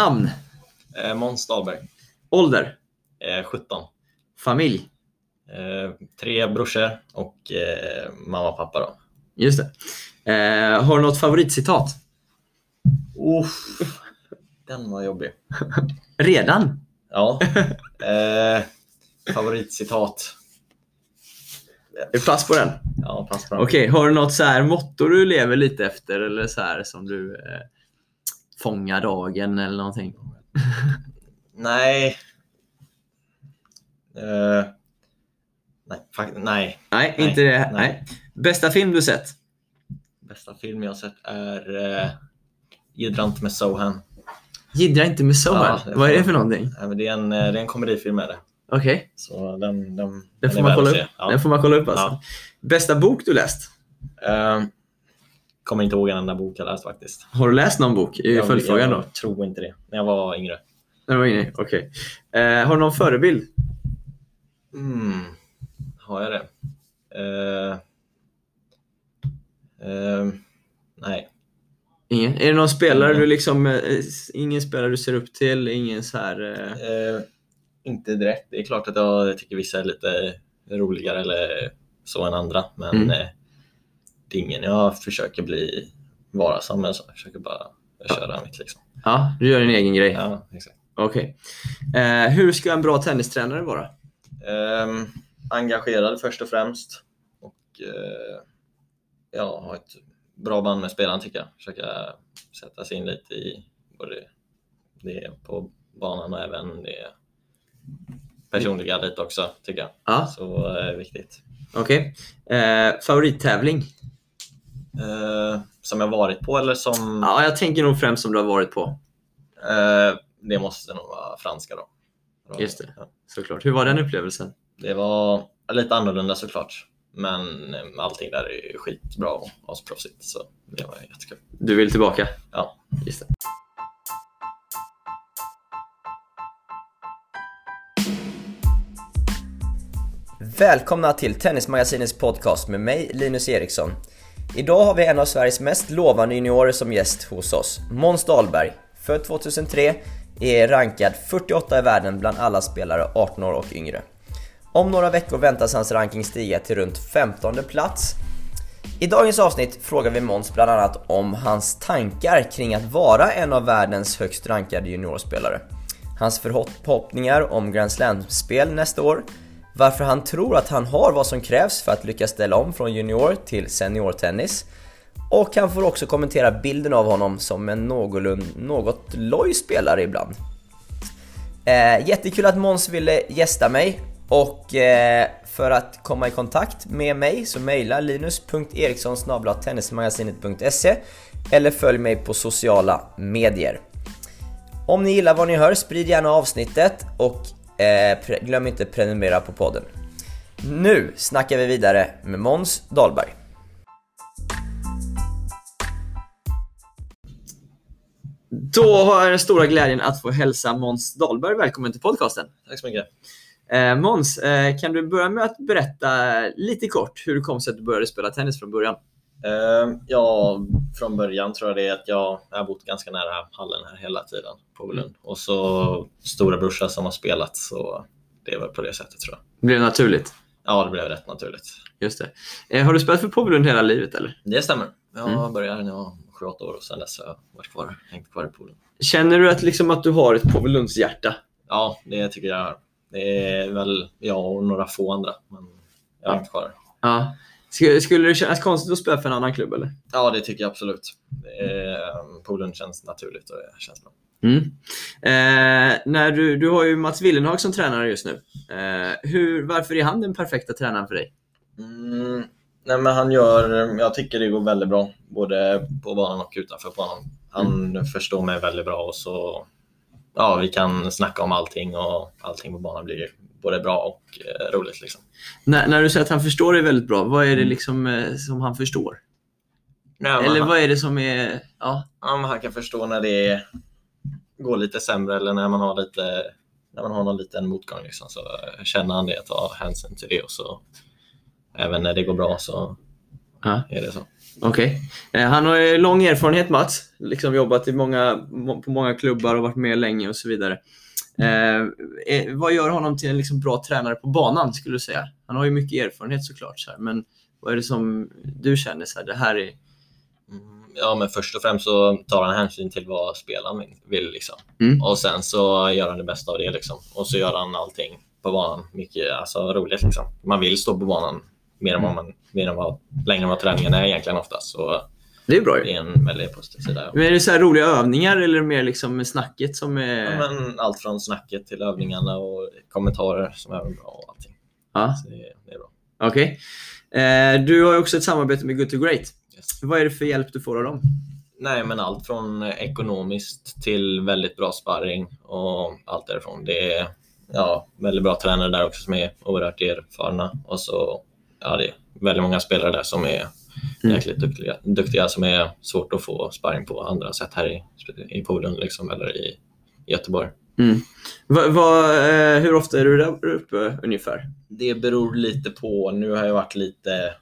Eh, namn, Eh, Måns Dahlberg, ålder, eh, 17. familj. Eh, tre brorsor och eh, mamma och pappa då. Just det. Eh, har du något favoritcitat? Uff, den var jobbig. Redan? Ja. Eh, favoritcitat. Plats på den? Ja, pass på den. Okej, har du något så här motto du lever lite efter eller så här som du fångar dagen eller någonting? Nej. Eh, nej, nej. Nej, Nej, inte det. Nej. nej. Bästa film du sett? Bästa film jag sett är eh, Jiddra inte med Sohan. Jiddra inte med Sohan. Ja, Vad är det för någonting? Men det, är en, eh, det är en komedifilm med det. Okej, Så den, den, den, den får är man kolla upp. Ja. den får man kolla upp alltså. Ja. Bästa bok du läst? Eh, kommer inte ihåg en enda bok jag läst faktiskt. Har du läst någon bok? I Jag- följdfrågan då? Jag tror inte det. När jag var yngre. Den var inne. Okej. Eh, har du någon förebild? Mm. Har jag det? Eh, eh, nej. Ingen? Är det någon spelare Ingen. du liksom, eh, ingen spelare du ser upp till? Ingen så här... Eh... Eh, inte direkt. Det är klart att jag tycker vissa är lite roligare eller så än andra. Men Mm. Eh, ingen jag försöker bli varsam med. Så jag försöker bara köra mitt liksom. Ja, du gör din egen grej. Ja, exakt. Okej. Eh, hur ska en bra tennistränare vara? Ehm, engagerad först och främst. Och eh, ja, ha ett bra band med spelaren tycker jag. Försöka sätta sig in lite i både det på banan och även det personliga lite också tycker jag. Ja, Så eh, viktigt. okej. Eh, favorittävling? Eh, som jag varit på eller som... Ja, jag tänker nog främst som du har varit på. Eh, det måste nog vara franska då. Just det. Ja. Såklart. Hur var den upplevelsen? Det var lite annorlunda såklart. Men eh, allting där är skitbra och asproffsigt så det var jättekul. Du vill tillbaka? Ja. Just det. Välkomna till Tennismagasinets podcast med mig, Linus Eriksson. Idag har vi en av Sveriges mest lovande juniorer som gäst hos oss, Måns Dahlberg. Född 2003, är rankad 48 i världen bland alla spelare 18 år och yngre. Om några veckor väntas hans ranking stiga till runt 15 plats. I dagens avsnitt frågar vi Måns bland annat om hans tankar kring att vara en av världens högst rankade juniorspelare. Hans förhoppningar om Grand Slam-spel nästa år, varför han tror att han har vad som krävs för att lyckas ställa om från junior till seniortennis och han får också kommentera bilden av honom som en någorlunda, något loj spelare ibland. Eh, jättekul att Måns ville gästa mig och eh, för att komma i kontakt med mig så mejla linus.eriksson tennismagasinet.se eller följ mig på sociala medier. Om ni gillar vad ni hör, sprid gärna avsnittet och eh, glöm inte prenumerera på podden. Nu snackar vi vidare med Måns Dahlberg. Då har jag den stora glädjen att få hälsa Måns Dahlberg välkommen till podcasten. Tack så mycket. Eh, Måns, eh, kan du börja med att berätta lite kort hur det kom sig att du började spela tennis från början? Eh, ja, från början tror jag det är att jag, jag har bott ganska nära hallen här hela tiden på Lund. Och så stora brorsa som har spelat så det var på det sättet tror jag. Det blev naturligt. Ja, det blev rätt naturligt. Just det. Eh, har du spelat för Påvelund hela livet eller? Det stämmer. Jag Mm. började när jag var 7-8 år och sen dess har jag varit kvar, hängt kvar i poolen. Känner du att, liksom, att du har ett Påvelunds hjärta? Ja, det tycker jag. Det är väl jag och några få andra, men jag har hängt kvar. Ja. Skulle, det kännas konstigt att spela för en annan klubb eller? Ja, det tycker jag absolut. Det är- Poolen känns naturligt och det känns bra. Mm. Eh, när du, du har ju Mats Willenhag som tränare just nu. Eh, hur, varför är han den perfekta tränaren för dig? Mm, nej men han gör, jag tycker det går väldigt bra, både på banan och utanför banan. Han förstår mig väldigt bra och så, ja vi kan snacka om allting och allting på banan blir både bra och eh, roligt liksom. När, när du säger att han förstår dig väldigt bra, vad är det Mm. liksom eh, som han förstår? Nej, men Eller vad är det som är... Ja. ja, han kan förstå när det går lite sämre eller när man har lite, när man har någon liten motgång liksom, så känner han det, tar hänsyn till det och så även när det går bra så Ja. är det så. Okej. Eh, Han har lång erfarenhet Mats. Liksom jobbat i många, må- på många klubbar och varit med länge och så vidare. Eh, eh, vad gör honom till en liksom bra tränare på banan skulle du säga? Han har ju mycket erfarenhet såklart. Så här, men vad är det som du känner så här, det här är... Mm, Ja, men först och främst så tar han hänsyn till vad spelaren vill. Liksom. Mm. Och sen så gör han det bästa av det. Liksom. Och så gör han allting på banan mycket alltså, roligt. Liksom. Man vill stå på banan mer än vad man, mer än vad, längre än vad träningen är egentligen oftast. Så Det är bra ju. det är en väldigt positiv sida. Men är det så här roliga övningar eller mer liksom snacket som är... Ja, men allt från snacket till övningarna och kommentarer som är bra och allting. Ja, Så det, är bra. okej. Eh, du har ju också ett samarbete med Good to Great. Yes. Vad är det för hjälp du får av dem? Nej, men allt från ekonomiskt till väldigt bra sparring och allt därifrån. Det är ja, väldigt bra tränare där också som är oerhört erfarna och så ja, det är väldigt många spelare där som är Mm. jäkligt duktiga, duktiga som är svårt att få sparring på andra sätt här i, i Polen liksom, eller i Göteborg. Mm. Va, va, eh, hur ofta är du där uppe ungefär? Det beror lite på. Nu har jag varit lite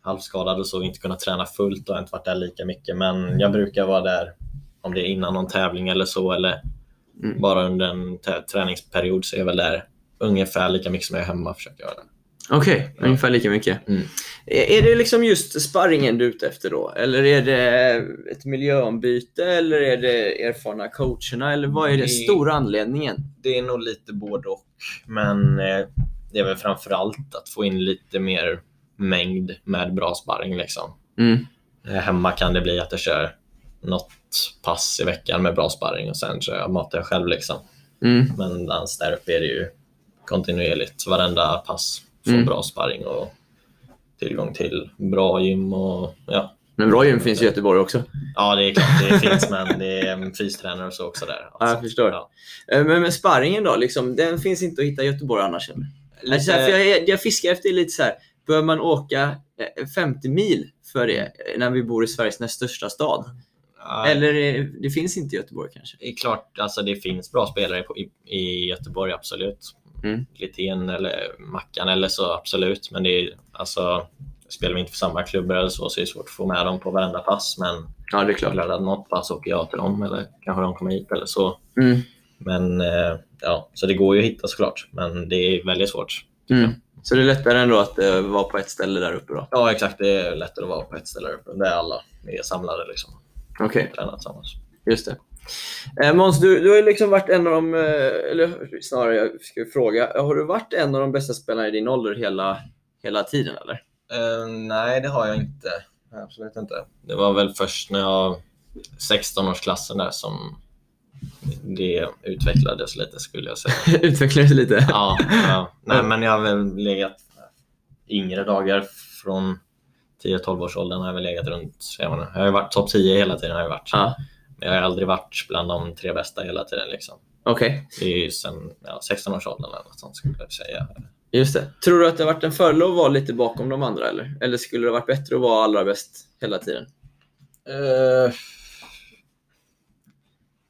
halvskadad och så inte kunnat träna fullt och inte varit där lika mycket. Men jag brukar vara där om det är innan någon tävling eller så eller Mm. bara under en träningsperiod så är jag väl där ungefär lika mycket som jag är hemma. Försöker jag Okej, Ja. ungefär lika mycket. Mm. Är det liksom just sparringen du är ute efter då? Eller är det ett miljöombyte? Eller är det erfarna coacherna? Eller vad är det Det- stora anledningen? Det är nog lite både och. Men eh, det är väl framför allt att få in lite mer mängd med bra sparring. Liksom. Mm. Eh, Hemma kan det bli att jag kör något pass i veckan med bra sparring och sen kör jag matar jag själv. Liksom. Mm. Men där uppe är det ju kontinuerligt. Varenda pass får Mm. bra sparring och tillgång till bra gym. Och, ja. Men bra gym finns i Göteborg också. ja, det är klart det finns, men det är fystränare och så också där. Ja, jag förstår. Ja. Eh, Men, men sparringen då? Liksom, den finns inte att hitta i Göteborg annars? Eller? Lite- Alltså, för jag, jag fiskar efter lite så här. Bör man åka eh, 50 mil för det eh, när vi bor i Sveriges näst största stad? Ja, Eller eh, det finns inte i Göteborg kanske? Det är klart, alltså det finns bra spelare i, i Göteborg, absolut. Mm. Glitén eller Mackan eller så, absolut. Men det är, alltså, spelar vi inte för samma klubbar eller så, så är det svårt att få med dem på varenda pass. Men Ja, det är klart. att något pass åker jag till dem eller kanske de kommer hit eller så. Mm. Men eh, ja, så det går ju att hitta såklart, men det är väldigt svårt. Mm. Så det är lättare ändå att uh, vara på ett ställe där uppe då? Ja, exakt. Det är lättare att vara på ett ställe där uppe, där alla är samlade liksom. Okej. tillsammans. Just det. Eh, Måns, du, du har ju liksom varit en av de, eh, eller snarare jag ska fråga, har du varit en av de bästa spelarna i din ålder hela, hela tiden eller? Eh, nej, det har jag inte. Absolut inte. Det var väl först när jag 16-årsklassen där som det utvecklades lite skulle jag säga. Utvecklades lite? ja, ja. Nej, men jag har väl legat yngre dagar från 10-12 års åldern har jag väl legat runt, jag har ju varit topp 10 hela tiden. Har jag varit. Ja. Jag har aldrig varit bland de tre bästa hela tiden. Liksom. Okej, Det är ju sen ja, 16 års åldern eller något sånt skulle jag säga. just det. Tror du att det har varit en fördel att vara lite bakom de andra eller? Eller skulle det varit bättre att vara allra bäst hela tiden? Eh,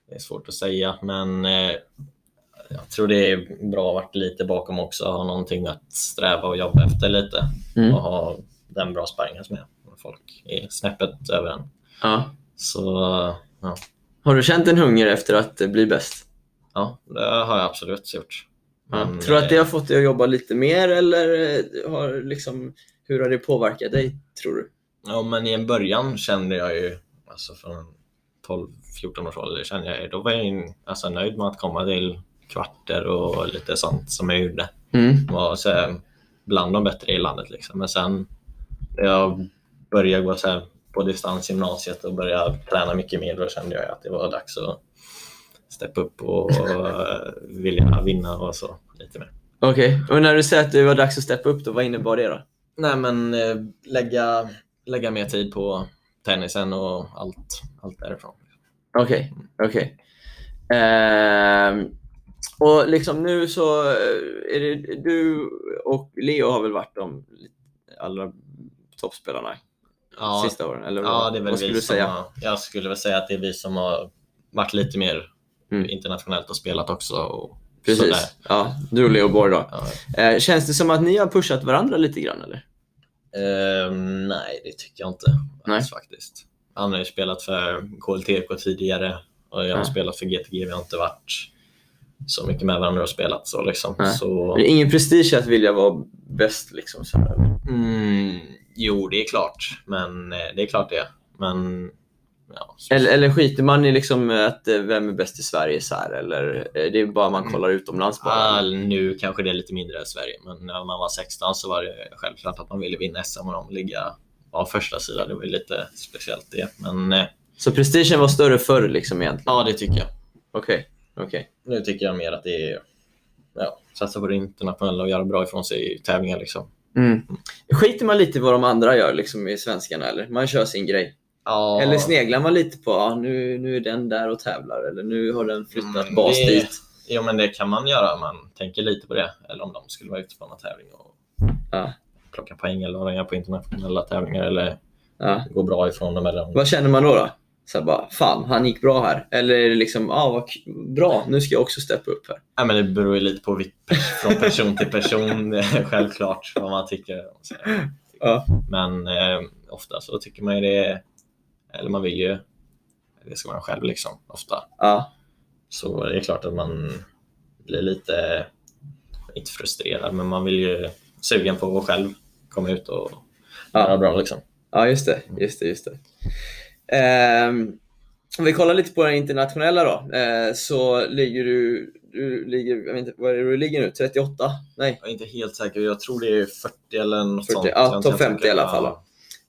det är svårt att säga, men eh, jag tror det är bra att vara lite bakom också. Ha någonting att sträva och jobba efter lite Mm. och ha den bra sparringen som är. Folk är snäppet över en. Ja. Så ja, Har du känt en hunger efter att eh, bli bäst? ja, det har jag absolut gjort. Ja. Men, Tror du att det eh, har fått dig att jobba lite mer eller eh, har liksom, hur har det påverkat dig, tror du? Ja, men i en början kände jag ju, alltså från 12-14 års ålder, kände jag, då var jag ju, alltså, nöjd med att komma till kvarter och lite sånt som jag gjorde. Mm. var så här, bland de bättre i landet. Liksom. Men sen när jag började gå så här, på distans i gymnasiet och började träna mycket mer, då kände jag att det var dags att steppa upp och, eh, vilja vinna och så lite mer. Okej, och när du säger att det var dags att steppa upp, då, vad innebar det då? Nej, men eh, lägga, lägga mer tid på tennisen och allt, allt därifrån. Okej, okej. Ehm, och liksom nu så eh, är det du och Leo har väl varit de allra toppspelarna Ja, sista åren? Eller ja det är väl vad skulle vi du säga? har, jag skulle väl säga att det är vi som har varit lite mer Mm. internationellt och spelat också. Och Precis. sådär. Ja, du och Leo Borg då. Ja, Eh, känns det som att ni har pushat varandra lite grann eller? Eh, nej, det tycker jag inte Nej. alls faktiskt. Han har ju spelat för KLTK tidigare och jag har Ja. spelat för GTG. Vi har inte varit så mycket med varandra och spelat. Så liksom. Nej. så, ingen prestige att vilja vara bäst liksom. Så här. mm, jo, det är klart. Men eh, det är klart det. Men ja, Eller, eller skiter man i liksom att eh, vem är bäst i Sverige så här, eller eh, det är bara man Mm. kollar utomlands bara? Ah, nu kanske det är lite mindre i Sverige, men när man var 16 så var det självklart att man ville vinna SM och de ligga var första sida. Det var ju lite speciellt det. Men Så prestigen var större förr liksom egentligen? ja, det tycker jag. Okej, okej. Nu tycker jag mer att det är ja, satsa på det internationella och göra bra ifrån sig i tävlingar. Liksom. Mm. Skiter man lite i vad de andra gör liksom i svenskarna eller? Man kör sin grej? Ja, Eller sneglar man lite på ah, nu, nu är den där och tävlar eller nu har den flyttat Mm, bas det- dit? Jo, men det kan man göra. Man tänker lite på det. Eller om de skulle vara ute på någon tävling och Ja. plocka poäng eller vara på internationella tävlingar eller Ja. gå bra ifrån dem. Eller... Vad känner man då? då? Så bara, fan, han gick bra här. Eller är det liksom, ah, vad bra, nu ska jag också steppa upp här. Ja, men det beror ju lite på från person till person, självklart, vad man tycker. Ja. Men eh, ofta så tycker man ju det, eller man vill ju, det ska man själv liksom, ofta. Ja, Så det är klart att man blir lite, inte frustrerad, men man vill ju sugen på att själv komma ut och Ja. göra bra liksom. ja just det. Just det, just det. Ehm, om vi kollar lite på den internationella då, eh, så ligger du, du ligger, jag vet inte, vad är det du ligger nu? 38? Nej. Jag är inte helt säker, jag tror det är 40 eller något 40, sånt. ja, topp helt 50 säker. i alla fall, Ja.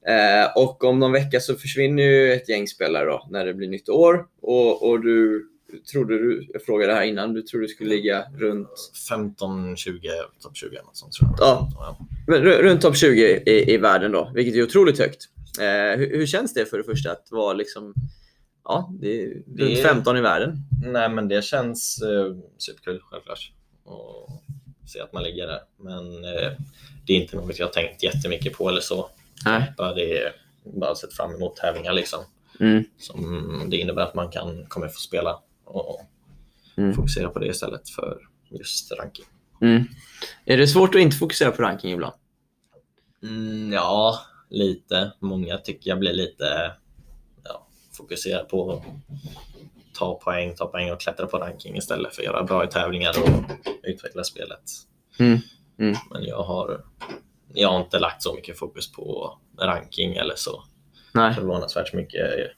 Eh, och om någon vecka så försvinner ju ett gäng spelare då, när det blir nytt år. Och, och du trodde du, jag frågade här innan, du trodde du skulle ligga runt 15, 20, topp 20 eller något sånt tror jag. Ja. Ja. Runt topp 20 i, i världen då, vilket är otroligt högt. Eh, hur, hur känns det för det första att vara liksom, ja, det är runt är- 15 i världen? Nej, men det känns eh, superkul självklart. Och se att man ligger där. Men eh, det är inte något jag har tänkt jättemycket på eller så. Nej. Bara det är bara sett fram emot tävlingar liksom. Mm. Som det innebär att man kan kommer få spela och Mm. fokusera på det istället för just ranking. Mm. Är det svårt att inte fokusera på ranking ibland? Mm, ja, lite. Många tycker jag blir lite ja, fokuserad på att ta poäng, ta poäng och klättra på ranking istället för att göra bra i tävlingar och utveckla spelet. Mm. Mm. Men jag har, jag har inte lagt så mycket fokus på ranking eller så Nej. förvånansvärt mycket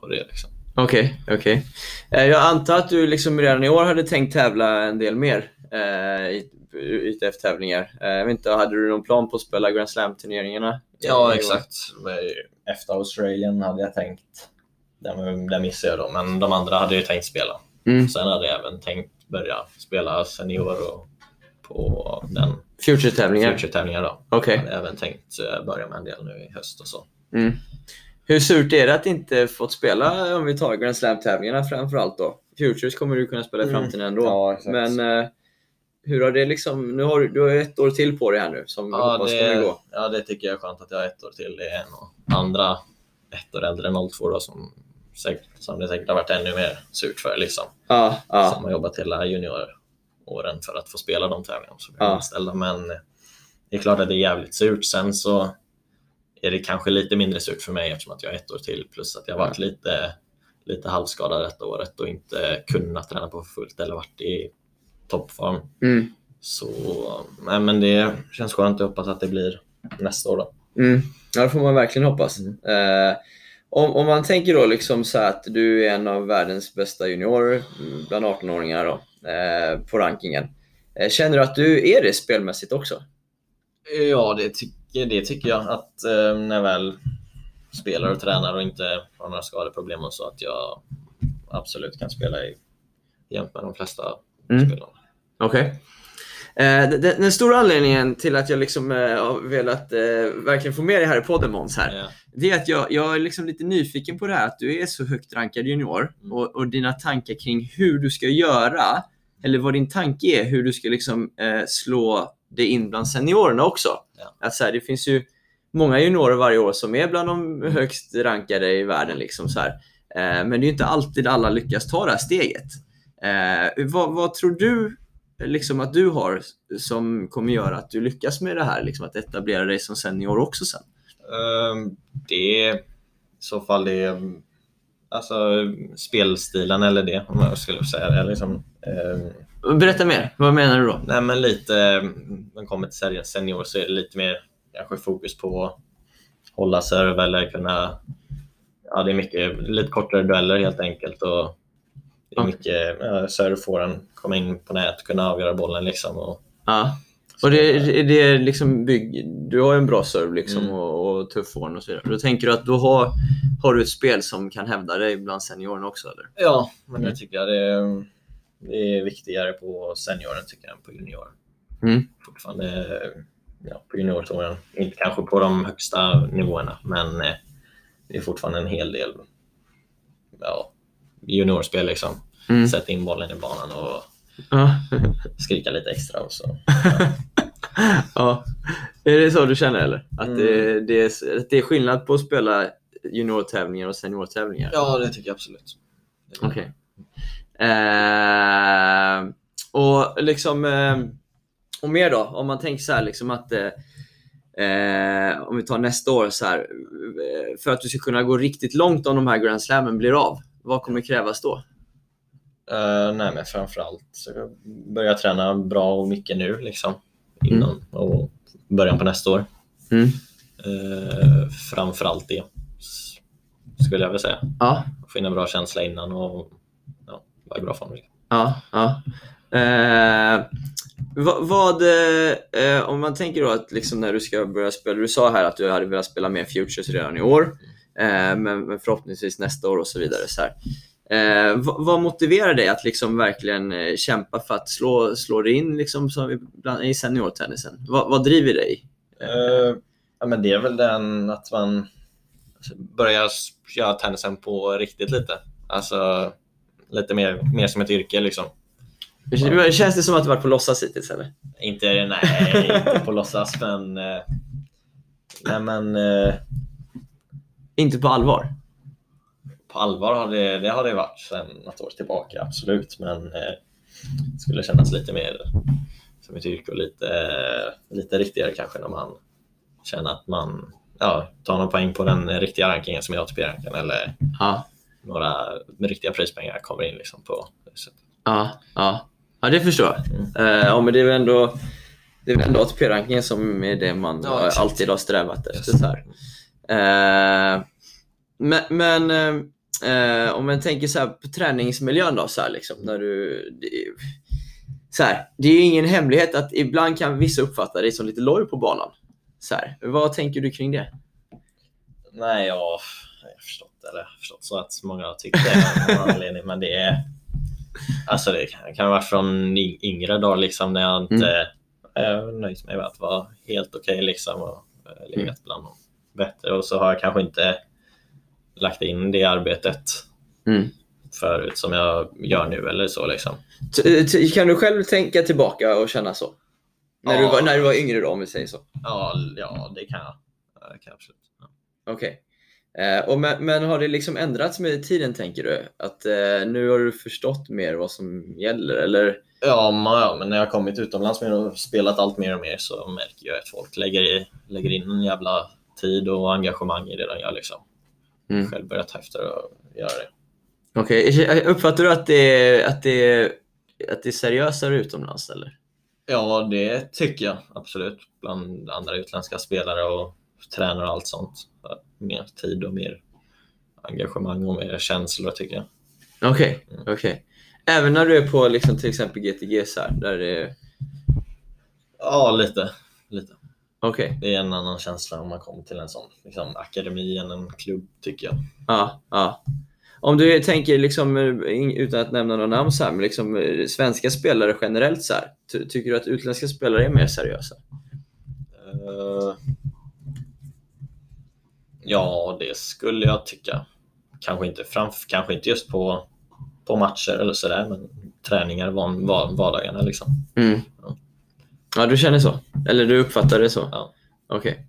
på det. Liksom. Okej, okej. Eh, Jag antar att du liksom redan i år hade tänkt tävla en del mer eh, i ITF-tävlingar. Eh, jag vet inte, hade du någon plan på att spela Grand Slam-turneringarna? Ja, exakt. Efter Australien hade jag tänkt, där, där missade jag då, men de andra hade jag tänkt spela. Mm. Sen hade jag även tänkt börja spela senior och på den Future-tävlingar? Future-tävlingar då. Okej. Jag hade även tänkt eh, börja med en del nu i höst och så. Mm. Hur surt är det att inte fått spela, om vi tar Grand Slam-tävlingarna framförallt då? Futures kommer du kunna spela i Mm. framtiden ändå. Ja, exakt. Men eh, hur har det liksom, nu har du, du har ett år till på dig här nu som Ja hoppas kommer det, gå. ja, det tycker jag är skönt att jag har ett år till. Det är en andra ett år äldre än 02 då, som, säkert, som det säkert har varit ännu mer surt för. Liksom. Ja, ja. Som har jobbat hela junioråren för att få spela de tävlingarna är Ja. anställda. Men det är klart att det är jävligt surt. Sen så är det kanske lite mindre surt för mig eftersom att jag har ett år till. Plus att jag har varit lite, lite halvskadad detta året och inte kunnat träna på fullt eller varit i toppform. Mm. Så nej, men det känns skönt. Jag hoppas att det blir nästa år. Då. Mm. Ja, det får man verkligen hoppas. Mm. Eh, om, om man tänker då liksom så att du är en av världens bästa juniorer mm, bland 18-åringar då, eh, på rankingen. Eh, känner du att du är det spelmässigt också? Ja, det tycker, det tycker jag. Att eh, när jag väl spelar och tränar och inte har några skadeproblem och så att jag absolut kan spela i, jämt med de flesta Mm. spelarna. Okej. Eh, den, den stora anledningen till att jag liksom, eh, har velat eh, verkligen få med dig här i podden Måns, här, Ja. det är att jag, jag är liksom lite nyfiken på det här att du är så högt rankad junior Mm. och, och dina tankar kring hur du ska göra, eller vad din tanke är, hur du ska liksom, eh, slå dig in bland seniorerna också. Att så här, det finns ju många juniorer varje år som är bland de högst rankade i världen. Liksom, så här. Eh, men det är ju inte alltid alla lyckas ta det här steget. Eh, vad, vad tror du liksom att du har som kommer göra att du lyckas med det här, liksom att etablera dig som senior också sen? Ehm, Det är i så fall det alltså spelstilen eller det om jag skulle säga det. Liksom, ehm, Berätta mer, vad menar du då? nej men lite, man kommer till senior så är det lite mer kanske fokus på att hålla serve eller kunna, ja det är mycket, lite kortare dueller helt enkelt och det är Okej. mycket uh, serve får en komma in på nät, kunna avgöra bollen liksom. Och, Ja. Och det, det är liksom bygg, du har ju en bra serve liksom Mm. och, och tuff form och så vidare. Då tänker du att då har, har du ett spel som kan hävda dig bland seniorerna också eller? ja, men det tycker jag det är, det är viktigare på senioren tycker jag än på junioren. Mm. fortfarande ja, på juniortouren. Inte kanske på de högsta nivåerna, men eh, det är fortfarande en hel del ja, juniorspel. Liksom. Mm. Sätta in bollen i banan och Ja. skrika lite extra. Och så. ja. Är det så du känner eller? Att, Mm. det, det, är, att det är skillnad på att spela juniortävlingar och seniortävlingar? Ja, det tycker jag absolut. Okej. Eh, och liksom, eh, och mer då, om man tänker så här liksom att eh, eh, om vi tar nästa år så här, eh, för att du ska kunna gå riktigt långt om de här Grand Slammen blir av, vad kommer krävas då? Eh, nej, men framförallt så börja träna bra och mycket nu liksom, innan och början på nästa år. Mm. Uh, framförallt det, skulle jag vilja säga. Ja, Få in en bra känsla innan och ja, vara i bra form. ja, ja. Eh, vad, vad eh, om man tänker då att liksom när du ska börja spela, du sa här att du hade velat spela mer Futures redan i år, eh, men, men förhoppningsvis nästa år och så vidare. Så här. Eh, vad, vad motiverar dig att liksom verkligen eh, kämpa för att slå, slå dig in liksom, som i, bland, i seniortennisen? Vad, vad driver dig? Eh, ja, men det är väl den att man alltså, börjar göra tennisen på riktigt lite. Alltså lite mer, mer som ett yrke liksom. Känns det som att du varit på låtsas hittills eller? Inte, nej, inte på låtsas men... eh, nej men eh, Inte på allvar? på allvar har det, det har det varit sedan något år tillbaka, absolut. Men eh, det skulle kännas lite mer som ett yrke och lite, lite riktigare kanske när man känner att man ja, tar några poäng på den riktiga rankingen som är ATP-ranken eller Ja. Några riktiga prispengar kommer in liksom på sättet. Ja, ja. ja det förstår jag. Eh, ja, men det är väl ändå, det är väl ändå ATP-rankingen som är det man Ja, alltid har strävat efter. Yes. Så här. Eh, men men eh, om man tänker så här på träningsmiljön då, så här, liksom, när du, det, så här, det är ju ingen hemlighet att ibland kan vissa uppfatta dig som lite loj på banan. Så här, vad tänker du kring det? Nej, jag jag har förstått, eller jag förstått så att många har tyckt det av någon anledning, men det är Alltså det kan, kan varit från yngre dagar liksom när jag inte mm. nöjt mig med att vara helt okej liksom och eh, legat Mm. bland de bättre och så har jag kanske inte lagt in det arbetet Mm. förut som jag gör nu eller så liksom. T- Kan du själv tänka tillbaka och känna så? När, du, Ja. var, när du var yngre då, om vi säger så. Ja, ja det kan jag. Ja, Det kan jag absolut. Ja. Okej. Eh, och men, men har det liksom ändrats med tiden tänker du? Att eh, nu har du förstått mer vad som gäller eller? Ja, ma- ja, men när jag har kommit utomlands mer och spelat allt mer och mer så märker jag att folk lägger, i, lägger in en jävla tid och engagemang i det de gör. Liksom. Mm. Själv börjat ta efter och göra det. Okej, uppfattar du att det, är, att, det att det är seriösare utomlands eller? Ja, det tycker jag absolut. Bland andra utländska spelare och tränare och allt sånt. Mer tid och mer engagemang och mer känslor tycker jag. Okej, Mm. okej. Även när du är på liksom, till exempel GTG så här, där det är... Ja, lite. lite. Okej, Det är en annan känsla om man kommer till en sån liksom, akademi än en klubb tycker jag. ja, ja. Om du tänker, liksom, utan att nämna några namn, så här, men liksom, svenska spelare generellt, så här, ty- tycker du att utländska spelare är mer seriösa? Eh, ja, det skulle jag tycka. Kanske inte, framf- kanske inte just på, på matcher eller sådär, men träningar, van, van, vardagarna liksom. Mm. Ja. Ja, du känner så? Eller du uppfattar det så? Ja. Okej.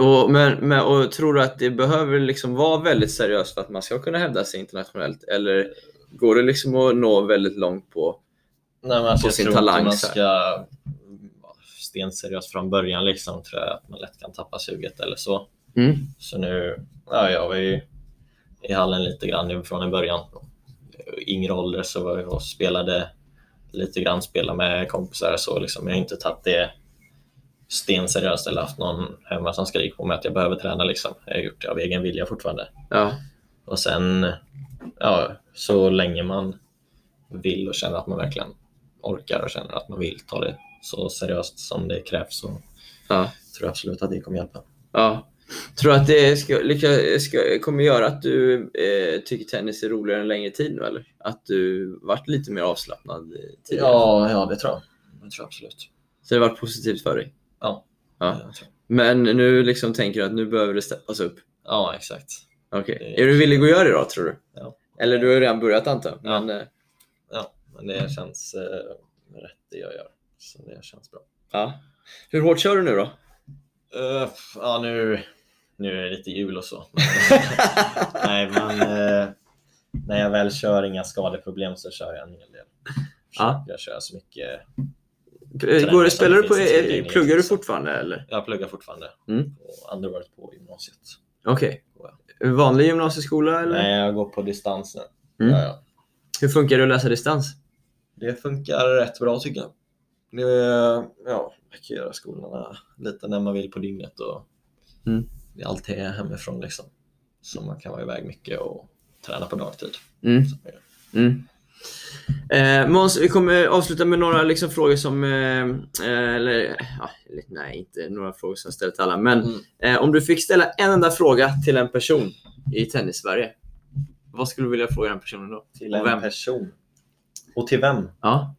Och, men, men, och tror du att det behöver liksom vara väldigt seriöst för att man ska kunna hävda sig internationellt? Eller går det liksom att nå väldigt långt på Nej, men alltså, på jag sin tror talang, inte man ska vara stenseriös från början liksom. Tror jag att man lätt kan tappa suget eller så. Mm. Så nu, ja, jag var ju i hallen lite grann från i början. Yngre ålder så var jag och spelade lite grann, spela med kompisar så liksom. Jag har inte tagit det stenseriöst eller haft någon hemma som skriker på mig att jag behöver träna liksom. Jag har gjort det av egen vilja fortfarande. Ja. Och sen, ja, så länge man vill och känner att man verkligen orkar och känner att man vill ta det så seriöst som det krävs så Ja. tror jag absolut att det kommer hjälpa. ja. Tror du att det ska, lycka- ska, kommer göra att du eh, tycker tennis är roligare en längre tid nu eller? Att du varit lite mer avslappnad tidigare? Ja, ja, det tror jag. Det tror jag absolut. Så det har varit positivt för dig? Ja, Ja. Men nu liksom tänker du att nu behöver det steppas upp? ja exakt. Okej. Det- Är du villig att göra det då, tror du? Ja. Eller du har redan börjat antar jag. Ja. Men, eh, Ja, men det känns eh, rätt det jag gör. Så det känns bra. ja. Hur hårt kör du nu då? Eh, ja, nu, nu är det lite jul och så. Nej, men eh, när jag väl kör inga skadeproblem så kör jag en hel del. Ja. Jag kör så mycket. Går det, spelar du på, pluggar du fortfarande eller? Jag pluggar fortfarande Mm. på Underworld på gymnasiet. Okej. Vanlig gymnasieskola eller? Nej, jag går på distans nu. Mm. Ja, ja. Hur funkar det att läsa distans? Det funkar rätt bra tycker jag. Det, ja, man kan göra skolorna lite när man vill på dygnet och Mm. Det är hemifrån liksom. Så man kan vara iväg mycket och träna på dagtid. Mm. Så, ja. Mm. Eh, Måns, vi kommer avsluta med några liksom frågor som, eh, eh, eller, ja, nej inte några frågor som jag ställer till alla, men Mm. eh, om du fick ställa en enda fråga till en person i tennis-Sverige, vad skulle du vilja fråga den personen då? Till Och en vem? person. Och till vem? Ja.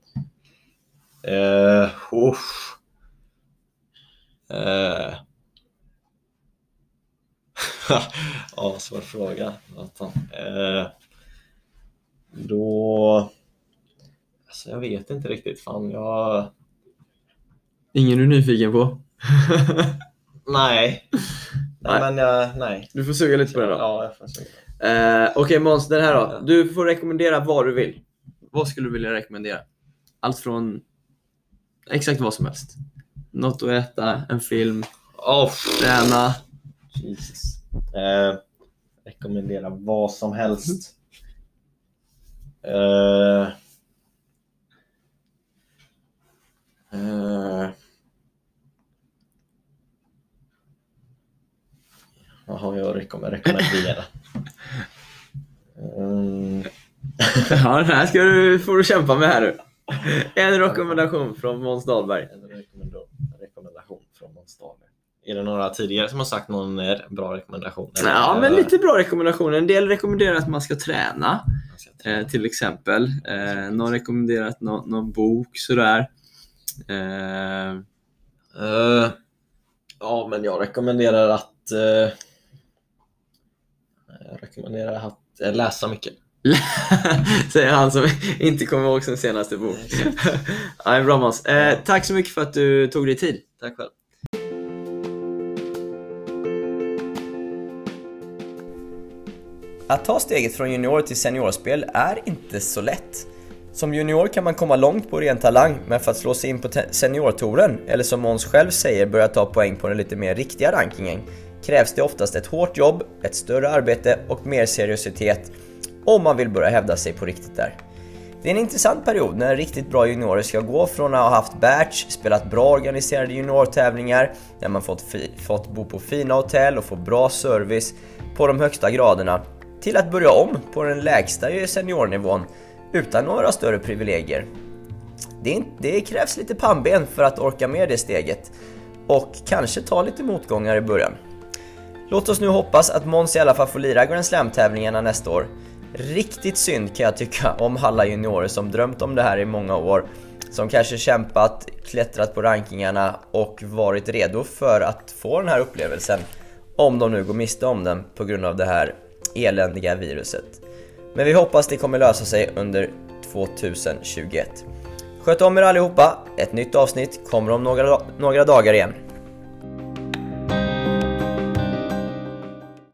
Uh. Eh. Ja, svår fråga. Vänta. Eh, då... Alltså, jag vet inte riktigt. Fan, jag... Ingen du är nyfiken på? Nej. Nej. Men jag... Nej. du får suga lite på den då. Ja, jag får suga. Eh, Okej Måns, den här då. Du får rekommendera vad du vill. Vad skulle du vilja rekommendera? Allt från exakt vad som helst. Något att äta, en film, Oh, träna. Jesus. Eh, rekommendera vad som helst. Eh, eh, vad har jag att rekomm- rekommendera? Mm, Ja, den här ska du, får du kämpa med här nu. En rekommendation från Måns Dahlberg. en rekommendation från Måns Dahlberg. Är det några tidigare som har sagt någon eh, bra rekommendation? Eller- Ja, men lite bra rekommendationer. En del rekommenderar att man ska träna, Jag ska träna. eh, till exempel. Eh, någon rekommenderar att nå, någon bok sådär. Eh, Eh, ja, men jag rekommenderar att eh, jag rekommenderar att eh, läsa mycket. Säger han som inte kommer ihåg sin senaste bok. ja, bra Måns. Eh, tack så mycket för att du tog dig tid. Tack själv. Att ta steget från junior till seniorspel är inte så lätt. Som junior kan man komma långt på ren talang, men för att slå sig in på seniortouren, eller som Måns själv säger börja ta poäng på den lite mer riktiga rankingen, krävs det oftast ett hårt jobb, ett större arbete och mer seriositet om man vill börja hävda sig på riktigt där. Det är en intressant period när riktigt bra juniorer ska gå från att ha haft batch, spelat bra organiserade juniortävlingar, där man fått, fått bo på fina hotell och få bra service på de högsta graderna, till att börja om på den lägsta seniornivån utan några större privilegier. Det, inte, det krävs lite pannben för att orka med det steget och kanske ta lite motgångar i början. Låt oss nu hoppas att Måns i alla fall får lira Grand Slam-tävlingarna nästa år. Riktigt synd kan jag tycka om alla juniorer som drömt om det här i många år. Som kanske kämpat, klättrat på rankingarna och varit redo för att få den här upplevelsen. Om de nu går miste om den på grund av det här eländiga viruset. Men vi hoppas det kommer lösa sig under 2021. Sköt om er allihopa, ett nytt avsnitt kommer om några, några dagar igen.